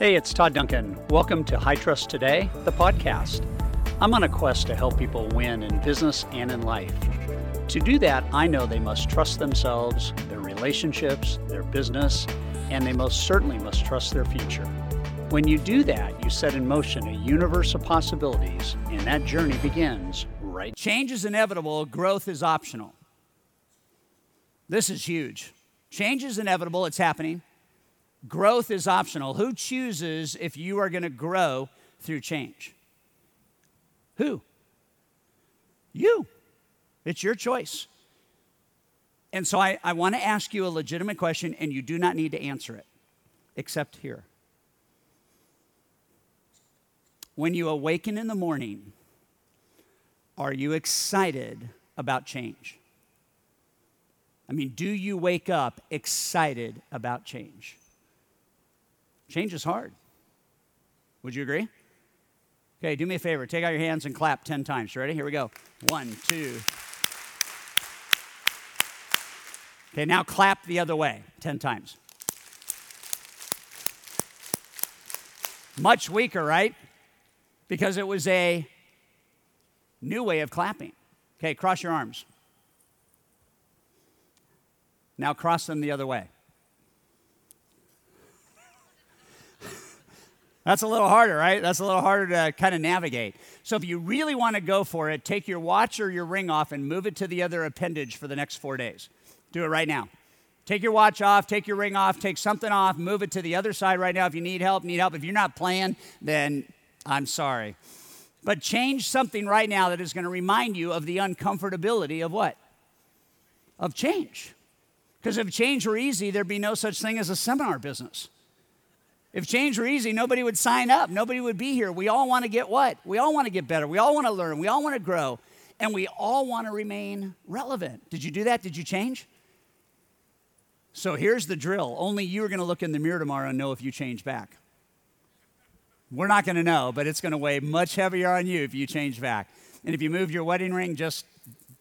Hey, it's Todd Duncan. Welcome to High Trust Today, the podcast. I'm on a quest to help people win in business and in life. To do that, I know they must trust themselves, their relationships, their business, and they most certainly must trust their future. When you do that, you set in motion a universe of possibilities, and that journey begins right. Change is inevitable, growth is optional. This is huge. Change is inevitable, it's happening. Growth is optional. Who chooses if you are going to grow through change? Who? You. It's your choice. And so I, I want to ask you a legitimate question, and you do not need to answer it, except here. When you awaken in the morning, are you excited about change? I mean, do you wake up excited about change? Change is hard. Would you agree? Okay, do me a favor. Take out your hands and clap 10 times. Ready? Here we go. One, two. Okay, now clap the other way 10 times. Much weaker, right? Because it was a new way of clapping. Okay, cross your arms. Now cross them the other way. That's a little harder, right? That's a little harder to kind of navigate. So if you really want to go for it, take your watch or your ring off and move it to the other appendage for the next four days. Do it right now. Take your watch off, take your ring off, take something off, move it to the other side right now. If you need help, need help. If you're not playing, then I'm sorry. But change something right now that is going to remind you of the uncomfortability of what? Of change. Because if change were easy, there'd be no such thing as a seminar business. If change were easy, nobody would sign up. Nobody would be here. We all want to get what? We all want to get better. We all want to learn. We all want to grow. And we all want to remain relevant. Did you do that? Did you change? So here's the drill only you are going to look in the mirror tomorrow and know if you change back. We're not going to know, but it's going to weigh much heavier on you if you change back. And if you move your wedding ring, just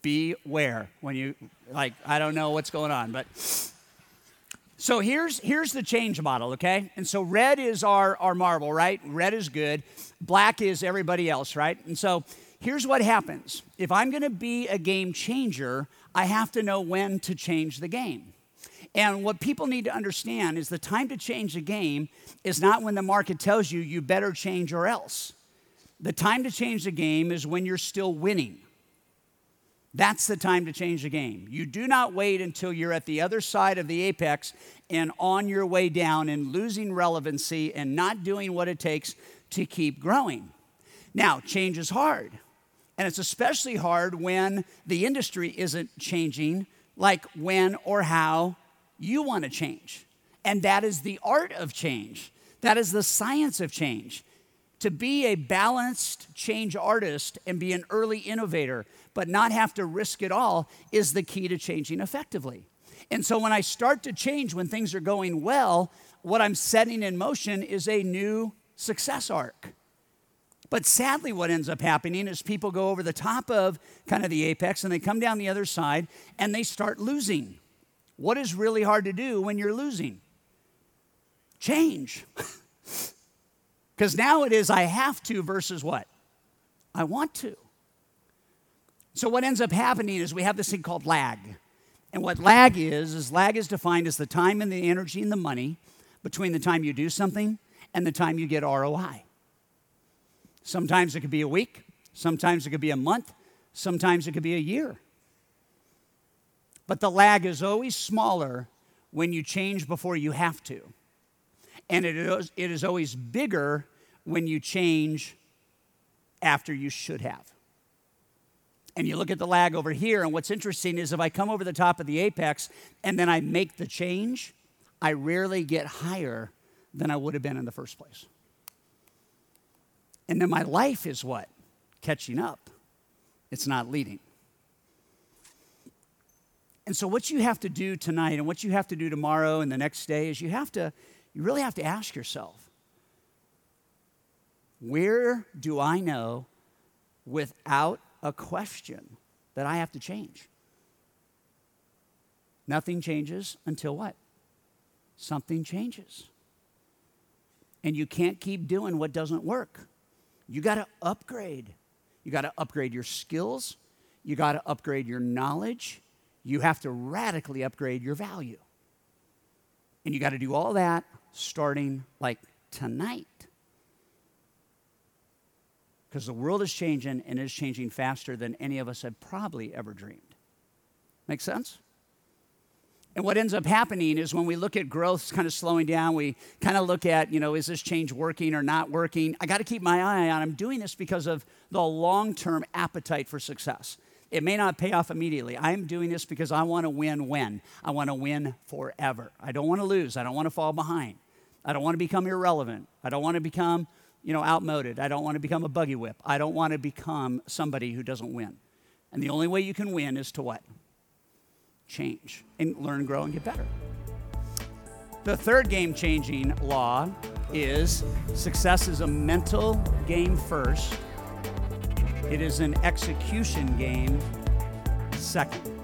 beware when you, like, I don't know what's going on, but so here's, here's the change model, okay? And so red is our, our marble, right? Red is good. Black is everybody else, right? And so here's what happens if I'm gonna be a game changer, I have to know when to change the game. And what people need to understand is the time to change the game is not when the market tells you you better change or else. The time to change the game is when you're still winning. That's the time to change the game. You do not wait until you're at the other side of the apex and on your way down and losing relevancy and not doing what it takes to keep growing. Now, change is hard. And it's especially hard when the industry isn't changing, like when or how you want to change. And that is the art of change, that is the science of change. To be a balanced change artist and be an early innovator, but not have to risk it all, is the key to changing effectively. And so when I start to change when things are going well, what I'm setting in motion is a new success arc. But sadly, what ends up happening is people go over the top of kind of the apex and they come down the other side and they start losing. What is really hard to do when you're losing? Change. Because now it is I have to versus what? I want to. So, what ends up happening is we have this thing called lag. And what lag is, is lag is defined as the time and the energy and the money between the time you do something and the time you get ROI. Sometimes it could be a week, sometimes it could be a month, sometimes it could be a year. But the lag is always smaller when you change before you have to. And it is, it is always bigger when you change after you should have. And you look at the lag over here, and what's interesting is if I come over the top of the apex and then I make the change, I rarely get higher than I would have been in the first place. And then my life is what? Catching up. It's not leading. And so, what you have to do tonight and what you have to do tomorrow and the next day is you have to, you really have to ask yourself, where do I know without a question that I have to change. Nothing changes until what? Something changes. And you can't keep doing what doesn't work. You got to upgrade. You got to upgrade your skills. You got to upgrade your knowledge. You have to radically upgrade your value. And you got to do all that starting like tonight. Because the world is changing and is changing faster than any of us have probably ever dreamed. Make sense? And what ends up happening is when we look at growth kind of slowing down, we kind of look at, you know, is this change working or not working? I got to keep my eye on. I'm doing this because of the long term appetite for success. It may not pay off immediately. I'm doing this because I want to win when? I want to win forever. I don't want to lose. I don't want to fall behind. I don't want to become irrelevant. I don't want to become, you know, outmoded. I don't want to become a buggy whip. I don't want to become somebody who doesn't win. And the only way you can win is to what? Change and learn, grow, and get better. The third game changing law is success is a mental game first it is an execution game second.